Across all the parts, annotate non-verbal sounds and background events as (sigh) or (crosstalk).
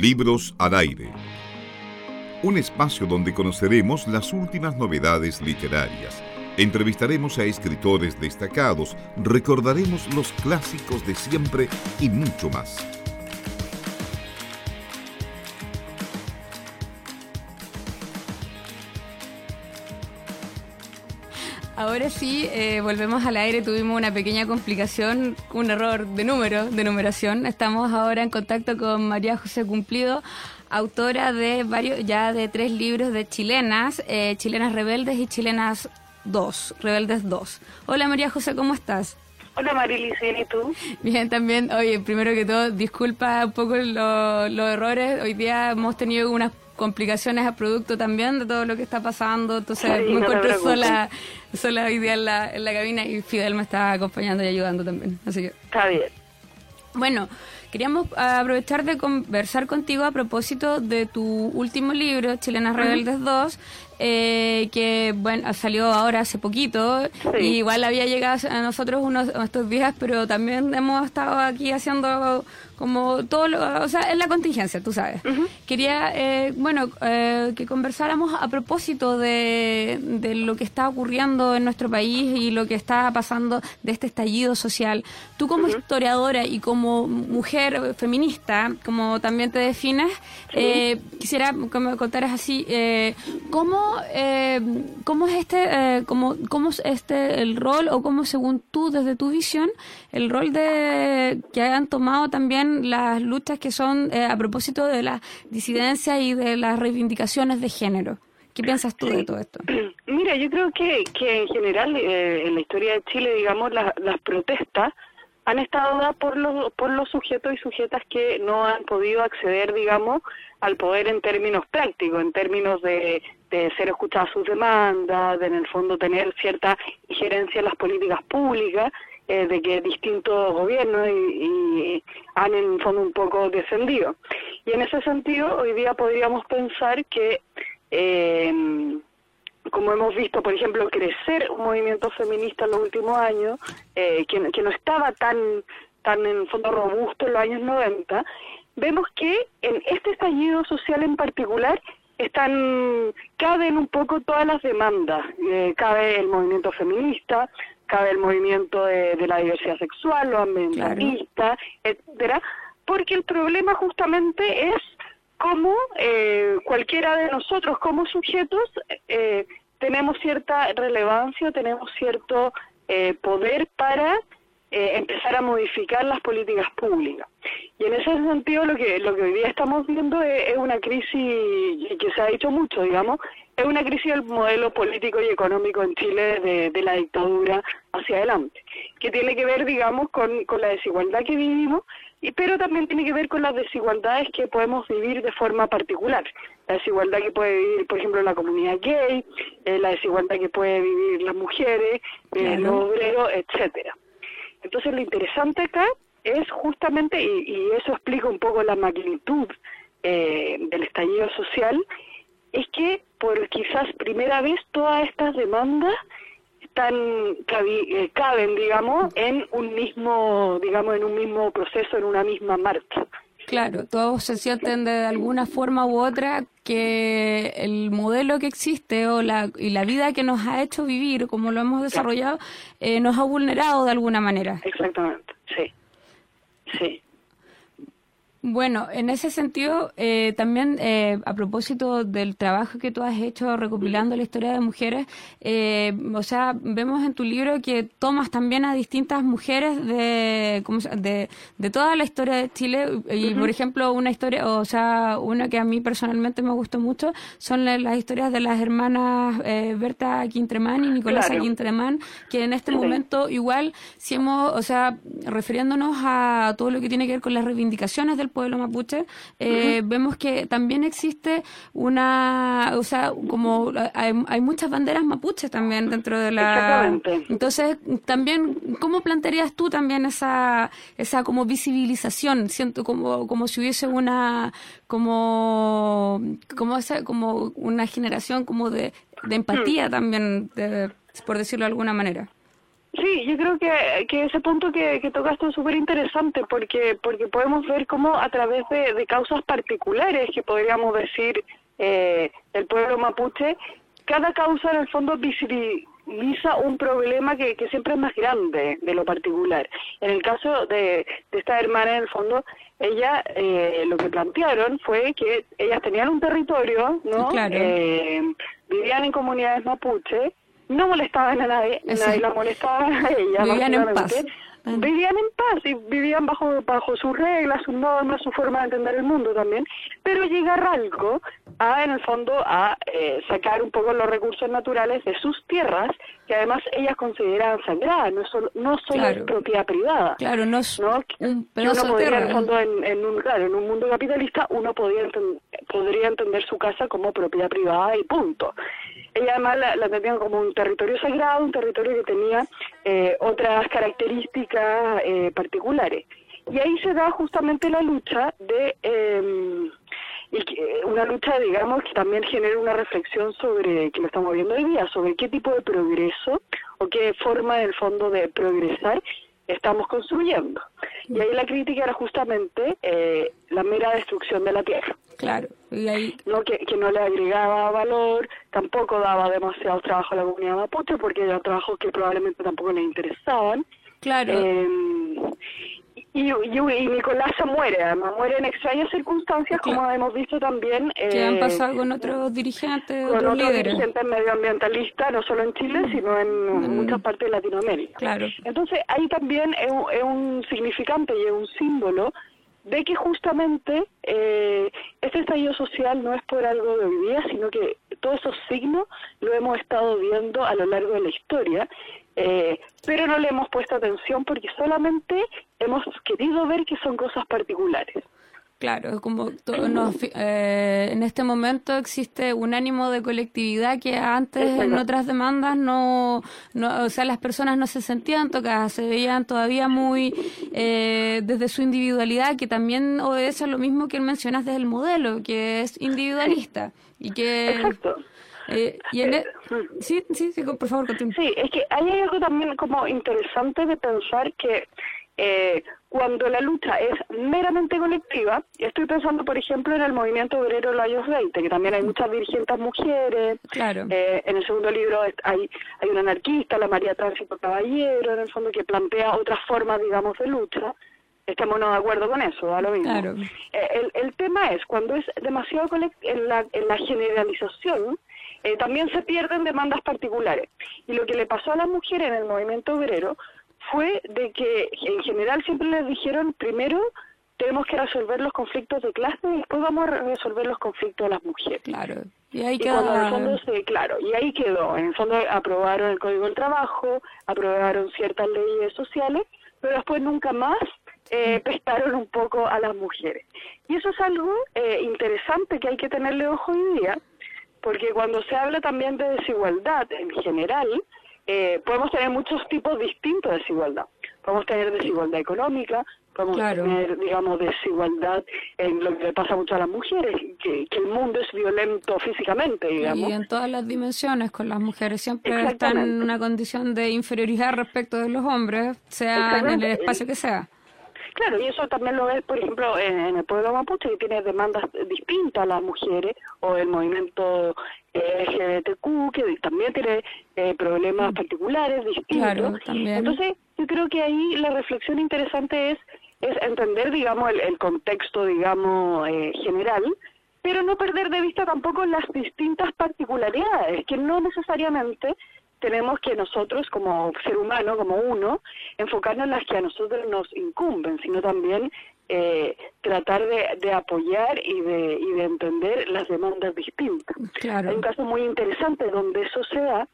Libros al aire. Un espacio donde conoceremos las últimas novedades literarias. Entrevistaremos a escritores destacados, recordaremos los clásicos de siempre y mucho más. Ahora sí, eh, volvemos al aire. Tuvimos una pequeña complicación, un error de número, de numeración. Estamos ahora en contacto con María José Cumplido, autora de varios, ya de tres libros de chilenas, eh, chilenas rebeldes y chilenas 2, rebeldes 2. Hola María José, ¿cómo estás? Hola Marilis, ¿y tú? Bien, también. Oye, primero que todo, disculpa un poco los errores. Hoy día hemos tenido unas complicaciones a producto también de todo lo que está pasando. Entonces me encuentro sola, sola hoy día en la, en la cabina y Fidel me está acompañando y ayudando también. Así que. Está bien. Bueno, queríamos aprovechar de conversar contigo a propósito de tu último libro, Chilenas Rebeldes 2, eh, que bueno salió ahora hace poquito y igual había llegado a nosotros unos estos días pero también hemos estado aquí haciendo como todo lo, o sea es la contingencia tú sabes. Quería eh, bueno eh, que conversáramos a propósito de, de lo que está ocurriendo en nuestro país y lo que está pasando de este estallido social. Tú como historiadora y como mujer feminista como también te defines quisiera que me contaras así cómo eh, cómo es este, eh, cómo, cómo es este el rol o cómo según tú desde tu visión el rol de que hayan tomado también las luchas que son eh, a propósito de la disidencia y de las reivindicaciones de género. ¿Qué piensas tú de todo esto? (clears throat) Mira, yo creo que, que en general en la historia de Chile, digamos, las protestas han estado dadas por los, por los sujetos y sujetas que no han podido acceder, digamos, al poder en términos prácticos, en términos de, de ser escuchadas sus demandas, de en el fondo tener cierta injerencia en las políticas públicas, eh, de que distintos gobiernos y, han en fondo un poco descendido. Y en ese sentido, hoy día podríamos pensar que eh, como hemos visto, por ejemplo, crecer un movimiento feminista en los últimos años, eh, que, que, no estaba tan, tan en fondo robusto en los años 90, vemos que en este estallido social en particular están caben un poco todas las demandas, eh, cabe el movimiento feminista, cabe el movimiento de, la diversidad sexual, los ambientalistas, etcétera, porque el problema justamente es cómo eh, cualquiera de nosotros como sujetos eh, tenemos cierta relevancia, tenemos cierto eh, poder para empezar a modificar las políticas públicas. Y en ese sentido lo que lo que hoy día estamos viendo es, una crisis que se ha dicho mucho, digamos, es una crisis del modelo político y económico en Chile de, de la dictadura hacia adelante, que tiene que ver, digamos, con, con la desigualdad que vivimos y pero también tiene que ver con las desigualdades que podemos vivir de forma particular. La desigualdad que puede vivir, por ejemplo, la comunidad gay, eh, la desigualdad que puede vivir las mujeres, eh, los obreros, etcétera. Entonces, lo interesante acá es justamente, y, eso explica un poco la magnitud eh, del estallido social, es que por quizás primera vez todas estas demandas están eh, caben, digamos, en un mismo, digamos, en un mismo proceso, en una misma marcha. Claro, todos se sienten de alguna forma u otra que el modelo que existe o la, y la vida que nos ha hecho vivir, como lo hemos desarrollado, eh, nos ha vulnerado de alguna manera. Exactamente, sí. Sí. Bueno, en ese sentido, eh, también eh, a propósito del trabajo que tú has hecho recopilando la historia de mujeres, eh, o sea, vemos en tu libro que tomas también a distintas mujeres de, de, de toda la historia de Chile. Y, por ejemplo, una historia, o sea, una que a mí personalmente me gustó mucho son las, historias de las hermanas Berta Quintremán y Nicolasa Quintremán, que en este momento igual, si hemos, o sea, refiriéndonos a todo lo que tiene que ver con las reivindicaciones del pueblo mapuche, eh, vemos que también existe una, o sea, como hay, muchas banderas mapuches también dentro de la... Entonces, también, ¿cómo plantearías tú también esa, esa como visibilización? Siento como, como si hubiese una, como, como, esa, como una generación como de, empatía mm. también, por decirlo de alguna manera. Sí, yo creo que, que ese punto que, que tocaste es súper interesante porque, porque podemos ver cómo a través de, de causas particulares, que podríamos decir eh, el pueblo mapuche, cada causa en el fondo visibiliza un problema que, que siempre es más grande de lo particular. En el caso de, de esta hermana, en el fondo, ella eh, lo que plantearon fue que ellas tenían un territorio, ¿no? Eh, vivían en comunidades mapuche no molestaban a nadie, nadie la molestaba (laughs) a ella. Vivían en paz. Vivían en paz y vivían bajo bajo sus reglas, sus normas, su forma de entender el mundo también. Pero llega Ralco a, en el fondo, a eh, sacar un poco los recursos naturales de sus tierras, que además ellas consideraban sagradas, no solo, no solo propiedad privada. Claro, no es un pedazo uno podría, en el fondo, en, un, claro, en un mundo capitalista, uno podría, podría entender su casa como propiedad privada y punto ella además la, la como un territorio sagrado, un territorio que tenía eh, otras características eh, particulares. Y ahí se da justamente la lucha de, eh, y una lucha, digamos, que también genera una reflexión sobre, que lo estamos viendo hoy día, sobre qué tipo de progreso o qué forma, en el fondo, de progresar estamos construyendo. Y ahí la crítica era justamente eh, la mera destrucción de la tierra. Claro, y ahí... No, que, que no le agregaba valor, tampoco daba demasiado trabajo a la comunidad mapuche, porque eran trabajos que probablemente tampoco le interesaban. Claro. Eh, y, y, Nicolás se muere, además muere en extrañas circunstancias, como hemos visto también. Eh, han pasado con otros dirigentes, con otros, dirigentes medioambientalistas, no solo en Chile, sino en mm. muchas partes de Latinoamérica. Claro. Entonces, ahí también es, es un significante y es un símbolo de que justamente eh, este estallido social no es por algo de hoy día, sino que todos esos signos lo hemos estado viendo a lo largo de la historia, eh, pero no le hemos puesto atención porque solamente hemos querido ver que son cosas particulares. Claro, como eh, en este momento existe un ánimo de colectividad que antes en otras demandas no, no, o sea, las personas no se sentían tocadas, se veían todavía muy eh, desde su individualidad, que también obedece a lo mismo que mencionas desde el modelo, que es individualista y que Exacto. Eh, y e- sí, sí, sí, por favor, continúe. Sí, es que hay algo también como interesante de pensar que eh, cuando la lucha es meramente colectiva, estoy pensando, por ejemplo, en el movimiento obrero de los años 20, que también hay muchas dirigentes mujeres. Claro. Eh, en el segundo libro hay, hay una anarquista, la María Tránsito Caballero, en el fondo, que plantea otras formas, digamos, de lucha. Estamos de acuerdo con eso, a lo mismo. Claro. Eh, el, el tema es, cuando es demasiado en la, en la generalización, eh, también se pierden demandas particulares. Y lo que le pasó a las mujeres en el movimiento obrero fue de que en general siempre les dijeron primero tenemos que resolver los conflictos de clase y después vamos a resolver los conflictos de las mujeres. Claro. Y ahí quedó. claro, y ahí quedó. En el fondo aprobaron el Código del Trabajo, aprobaron ciertas leyes sociales, pero después nunca más eh, prestaron un poco a las mujeres. Y eso es algo eh, interesante que hay que tenerle ojo hoy día, porque cuando se habla también de desigualdad en general, eh, podemos tener muchos tipos distintos de desigualdad. Podemos tener desigualdad económica, podemos tener, digamos, desigualdad en lo que le pasa mucho a las mujeres, que, el mundo es violento físicamente, digamos. Y en todas las dimensiones, con las mujeres siempre están en una condición de inferioridad respecto de los hombres, sea en el espacio que sea. Claro, y eso también lo ves, por ejemplo, en, el pueblo mapuche, que tiene demandas distintas a las mujeres, o el movimiento eh, LGBTQ, que también tiene eh, problemas particulares distintos. Entonces, yo creo que ahí la reflexión interesante es, es entender, digamos, el, contexto, digamos, eh, general, pero no perder de vista tampoco las distintas particularidades, que no necesariamente tenemos que nosotros como ser humano, como uno, enfocarnos en las que a nosotros nos incumben, sino también eh, tratar de, apoyar y de, y de entender las demandas distintas. Hay un caso muy interesante donde eso se da,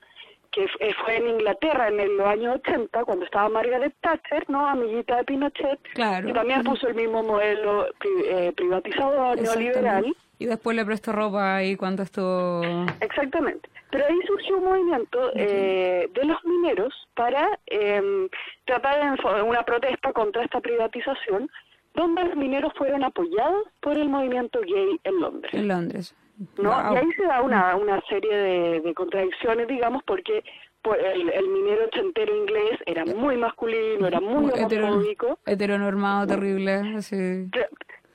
que eh, fue en Inglaterra en los años 80, cuando estaba Margaret Thatcher, ¿no? Amiguita de Pinochet, claro. que también puso el mismo modelo eh, privatizador, neoliberal. Y después le prestó ropa ahí cuando estuvo... Exactamente. Pero ahí surgió un movimiento eh, de los mineros para eh, tratar de una protesta contra esta privatización, donde los mineros fueron apoyados por el movimiento gay en Londres. En Londres. ¿no? Y ahí se da una, una serie de, contradicciones, digamos, porque pues, el, minero chantero inglés era muy masculino, era muy homofóbico. Heteronormado, terrible, sí.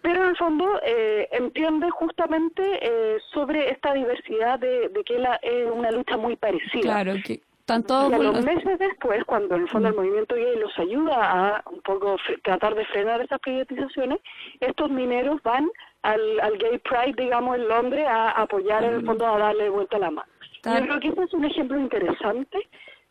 Pero en el fondo eh, entiende justamente eh, sobre esta diversidad de, que la, es una lucha muy parecida. Claro, que tanto... Y a los meses después, cuando en el fondo el mm. movimiento gay los ayuda a un poco tratar de frenar esas privatizaciones, estos mineros van al, al Gay Pride, digamos, en Londres a apoyar en el mm. fondo, a darle vuelta a la mano. Yo creo que ese es un ejemplo interesante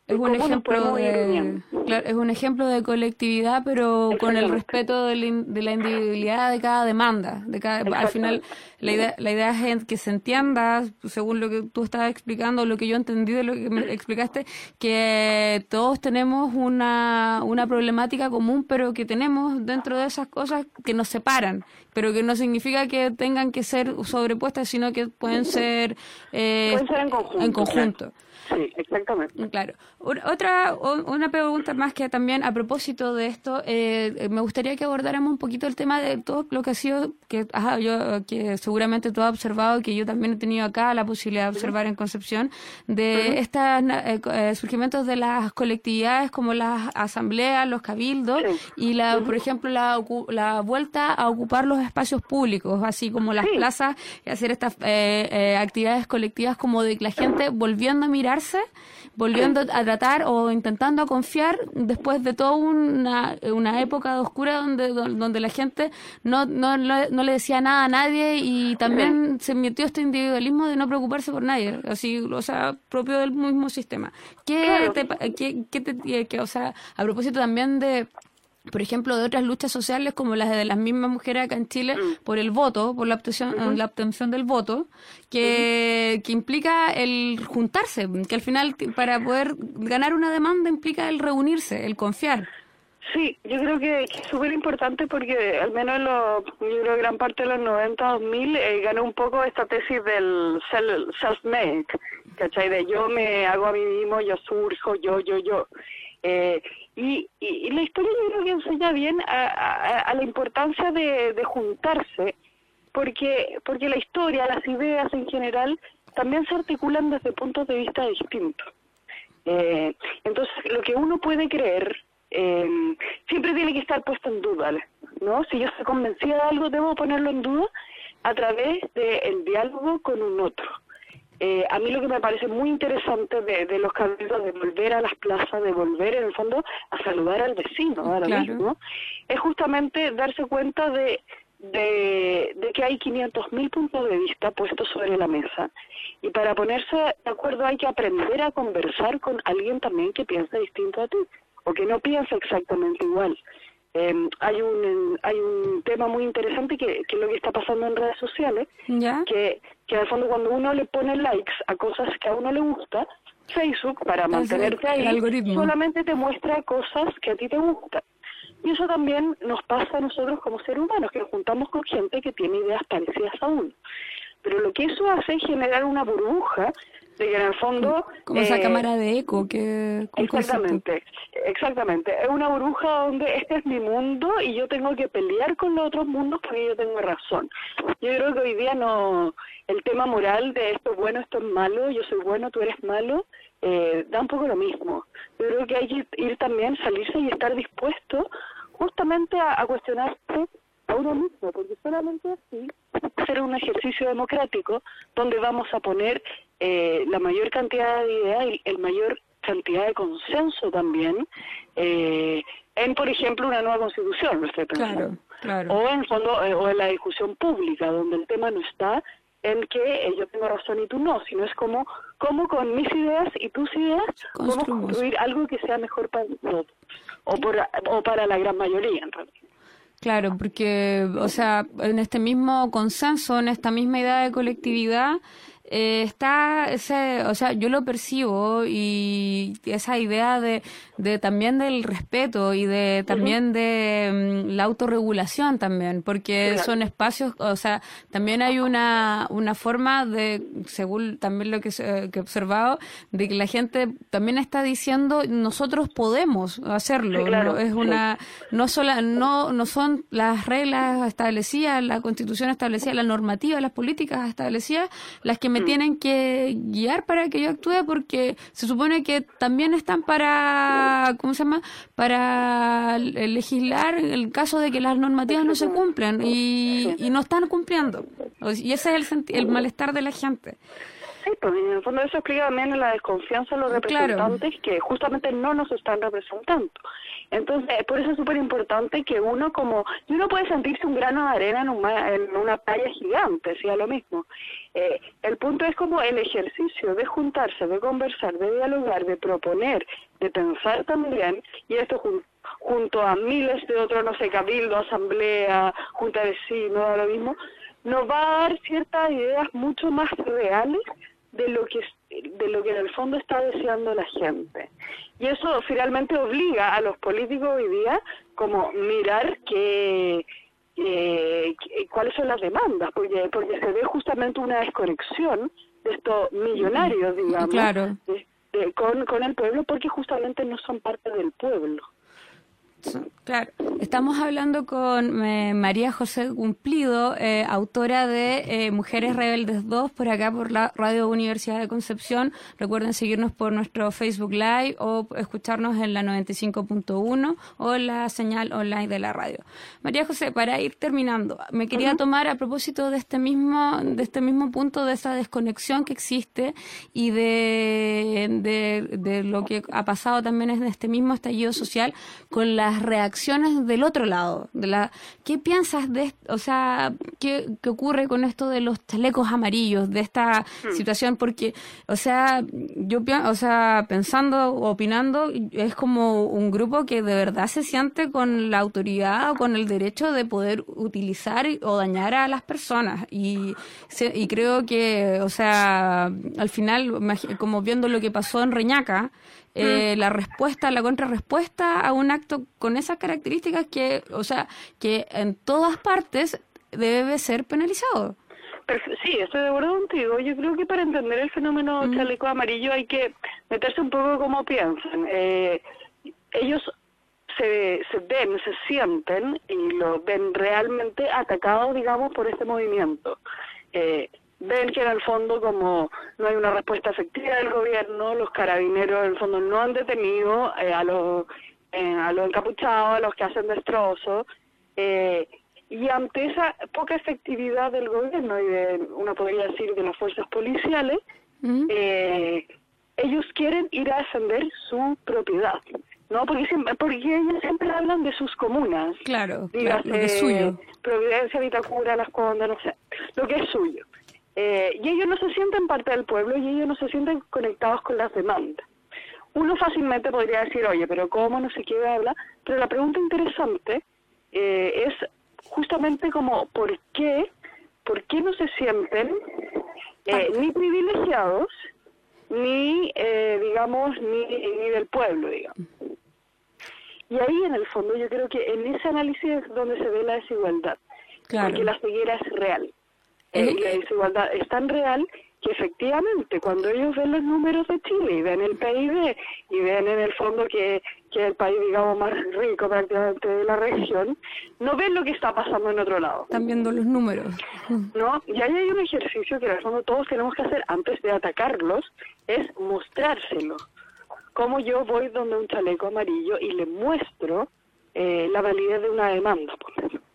es un ejemplo de es un ejemplo de colectividad pero con el respeto de la, individualidad de cada demanda de cada al final la idea la idea es que se entienda según lo que tú estabas explicando lo que yo entendí de lo que me explicaste que todos tenemos una una problemática común pero que tenemos dentro de esas cosas que nos separan pero que no significa que tengan que ser sobrepuestas sino que pueden ser eh, pueden ser en conjunto, Sí, exactamente. Claro. Otra, una pregunta más que también a propósito de esto, eh, me gustaría que abordáramos un poquito el tema de todo lo que ha sido, que, ajá, yo, que seguramente tú has observado, que yo también he tenido acá la posibilidad de observar en Concepción, de estos eh, eh, surgimientos de las colectividades como las asambleas, los cabildos, y la, por ejemplo, la, la vuelta a ocupar los espacios públicos, así como las plazas, y hacer estas actividades colectivas como de la gente volviendo a mirar volviendo a tratar o intentando confiar después de toda una, una época oscura donde, donde la gente no, no, no, le decía nada a nadie y también se metió este individualismo de no preocuparse por nadie, así, o sea, propio del mismo sistema. ¿Qué, te, qué, qué te, o sea, a propósito también de por ejemplo, de otras luchas sociales como las de las mismas mujeres acá en Chile mm. por el voto, por la obtención, la obtención del voto, que, que implica el juntarse, que al final para poder ganar una demanda implica el reunirse, el confiar. Sí, yo creo que es súper importante porque al menos en los, yo creo gran parte de los 90, 2000 eh, ganó un poco esta tesis del self-made, ¿cachai? De yo me hago a mí mismo, yo surjo, yo, yo, yo. Eh, y, y, la historia yo creo que enseña bien a, la importancia de, juntarse, porque, porque la historia, las ideas en general, también se articulan desde puntos de vista distintos. Eh, entonces, lo que uno puede creer eh, siempre tiene que estar puesto en duda, ¿no? Si yo estoy convencida de algo, debo ponerlo en duda a través del diálogo con un otro. Eh, a mí lo que me parece muy interesante de, los candidatos de volver a las plazas, de volver en el fondo a saludar al vecino ahora mismo, es justamente darse cuenta de, de, que hay 500.000 puntos de vista puestos sobre la mesa y para ponerse de acuerdo hay que aprender a conversar con alguien también que piensa distinto a ti o que no piensa exactamente igual. Eh, hay un hay un tema muy interesante que, que es lo que está pasando en redes sociales, que que al fondo cuando uno le pone likes a cosas que a uno le gusta, Facebook para mantenerte ahí solamente te muestra cosas que a ti te gustan. Y eso también nos pasa a nosotros como seres humanos, que nos juntamos con gente que tiene ideas parecidas a uno. Pero lo que eso hace es generar una burbuja de que en el fondo... Como esa eh, cámara de eco que... Exactamente, exactamente. Es una burbuja donde este es mi mundo y yo tengo que pelear con los otros mundos porque yo tengo razón. Yo creo que hoy día no... El tema moral de esto es bueno, esto es malo, yo soy bueno, tú eres malo, eh, da un poco lo mismo. Yo creo que hay que ir también, salirse y estar dispuesto justamente a, a cuestionarse a uno mismo, porque solamente así hacer un ejercicio democrático donde vamos a poner eh, la mayor cantidad de ideas y el mayor cantidad de consenso también eh, en, por ejemplo, una nueva constitución, lo pensando. O en fondo, eh, o en la discusión pública, donde el tema no está en que yo tengo razón y tú no, sino es como, como con mis ideas y tus ideas podemos construir algo que sea mejor para todos, o, o para la gran mayoría en realidad. Claro, porque, o sea, en este mismo consenso, en esta misma idea de colectividad, eh, está ese, o sea, yo lo percibo y esa idea de, de también del respeto y de también de mm, la autorregulación también, porque son espacios, o sea, también hay una, una forma de, según también lo que, que he observado, de que la gente también está diciendo nosotros podemos hacerlo, es una, no sola, no, no son las reglas establecidas, la constitución establecida, la normativa, las políticas establecidas las que me me tienen que guiar para que yo actúe porque se supone que también están para, ¿cómo se llama? Para legislar el caso de que las normativas no se cumplen y, y no están cumpliendo. Y ese es el, el malestar de la gente. Sí, pues en el fondo eso explica también la desconfianza de los representantes que justamente no nos están representando. Entonces, por eso es súper importante que uno como, y uno puede sentirse un grano de arena en, en una playa gigante, sea lo mismo. Eh, el punto es como el ejercicio de juntarse, de conversar, de dialogar, de proponer, de pensar también, y esto junto a miles de otros, no sé, cabildo, asamblea, junta de vecinos, lo mismo, nos va a dar ciertas ideas mucho más reales de lo que de lo que en el fondo está deseando la gente. Y eso finalmente obliga a los políticos hoy día como mirar que, cuáles son las demandas, porque porque se ve justamente una desconexión de estos millonarios, digamos, con, con el pueblo, porque justamente no son parte del pueblo. Claro, estamos hablando con eh, María José Cumplido, eh, autora de eh, Mujeres Rebeldes 2, por acá por la Radio Universidad de Concepción. Recuerden seguirnos por nuestro Facebook Live o escucharnos en la 95.1 o la señal online de la radio. María José, para ir terminando, me quería tomar a propósito de este mismo, de este mismo punto, de esa desconexión que existe y de, de, de lo que ha pasado también en este mismo estallido social con la reacciones del otro lado. De la, ¿Qué piensas de, o sea, qué, qué ocurre con esto de los chalecos amarillos, de esta hmm. situación? Porque, o sea, yo, o sea, pensando, opinando, es como un grupo que de verdad se siente con la autoridad o con el derecho de poder utilizar o dañar a las personas. Y, y creo que, o sea, al final, como viendo lo que pasó en Reñaca, eh, la respuesta, la contrarrespuesta a un acto con esas características que, o sea, que en todas partes debe ser penalizado. sí, estoy de acuerdo contigo. Yo creo que para entender el fenómeno chaleco amarillo hay que meterse un poco como piensan. Eh, ellos se, se ven, se sienten y lo ven realmente atacados, digamos, por este movimiento. Eh, ven que en el fondo como no hay una respuesta efectiva del gobierno, los carabineros en el fondo no han detenido eh, a los eh, a los encapuchados, a los que hacen destrozos, eh, y ante esa poca efectividad del gobierno y de, uno podría decir, de las fuerzas policiales, ellos quieren ir a defender su propiedad. ¿no? Porque, siempre, porque ellos siempre hablan de sus comunas. Claro, lo que es suyo. Providencia, Vitacura, Las Condas, no sé, lo que es suyo. Eh, y ellos no se sienten parte del pueblo y ellos no se sienten conectados con las demandas. Uno fácilmente podría decir, oye, pero ¿cómo no sé qué habla? Pero la pregunta interesante eh, es justamente como, ¿por qué, por qué no se sienten eh, ni privilegiados, ni, digamos, ni, ni del pueblo, digamos? Y ahí en el fondo yo creo que en ese análisis es donde se ve la desigualdad, porque la ceguera es real. Eh, la desigualdad es tan real que efectivamente cuando ellos ven los números de Chile y ven el PIB y ven en el fondo que, que el país digamos más rico prácticamente de la región, no ven lo que está pasando en otro lado. Están viendo los números. ¿No? Y ahí hay un ejercicio que en el fondo todos tenemos que hacer antes de atacarlos, es mostrárselo. Como yo voy donde un chaleco amarillo y le muestro eh, la validez de una demanda, por ejemplo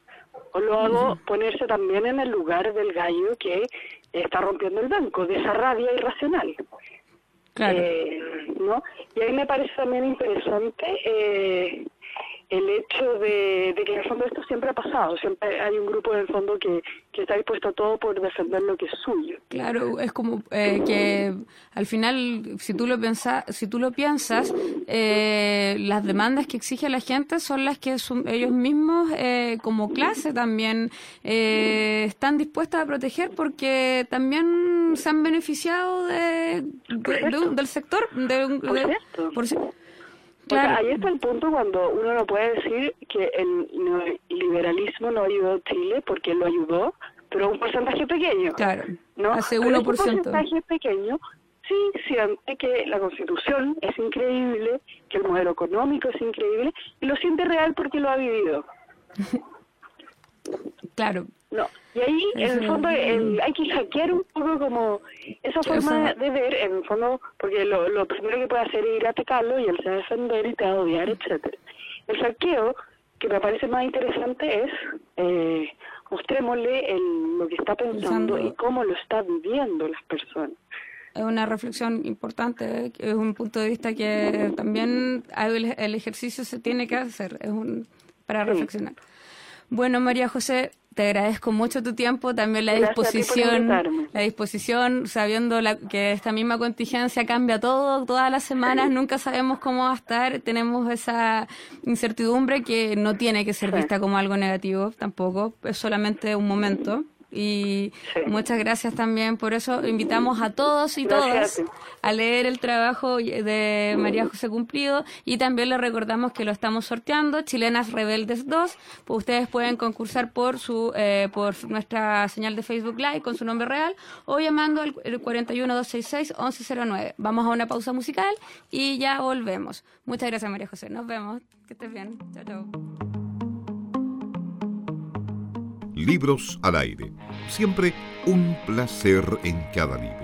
luego ponerse también en el lugar del gallo que está rompiendo el banco, de esa rabia irracional. Claro. Eh, ¿no? Y ahí me parece también interesante eh, el hecho de, que en el fondo esto siempre ha pasado, siempre hay un grupo en el fondo que, está dispuesto a todo por defender lo que es suyo. Claro, es como eh, que al final, si tú lo, piensas si tú lo piensas, eh, las demandas que exige la gente son las que ellos mismos eh, como clase también están dispuestas a proteger porque también se han beneficiado de, del sector. De, por ahí está el punto cuando uno no puede decir que el liberalismo no ayudó a Chile porque lo ayudó, pero un porcentaje pequeño. Claro, ¿no? hace 1%. un porcentaje pequeño sí siente que la constitución es increíble, que el modelo económico es increíble, y lo siente real porque lo ha vivido. (laughs) claro. No, y ahí en el fondo hay que hackear un poco como esa forma de ver, en el fondo, porque lo, lo primero que puede hacer es ir a atacarlo y él se va a defender y te va a odiar, etcétera. El saqueo, que me parece más interesante, es eh, mostrémosle el, lo que está pensando y cómo lo está viviendo las personas. Es una reflexión importante, es un punto de vista que también el, ejercicio se tiene que hacer, es un, para reflexionar. Bueno, María José, te agradezco mucho tu tiempo, también la disposición, la disposición, sabiendo que esta misma contingencia cambia todo, todas las semanas, (laughs) nunca sabemos cómo va a estar, tenemos esa incertidumbre que no tiene que ser vista como algo negativo tampoco, es solamente un momento. Y muchas gracias también por eso. Invitamos a todos y todas a leer el trabajo de María José Cumplido y también les recordamos que lo estamos sorteando, Chilenas Rebeldes 2. Pues ustedes pueden concursar por su eh, por nuestra señal de Facebook Live con su nombre real o llamando al 41266-1109. Vamos a una pausa musical y ya volvemos. Muchas gracias María José. Nos vemos. Que estés bien. Chao, chao. Libros al aire. Siempre un placer en cada libro.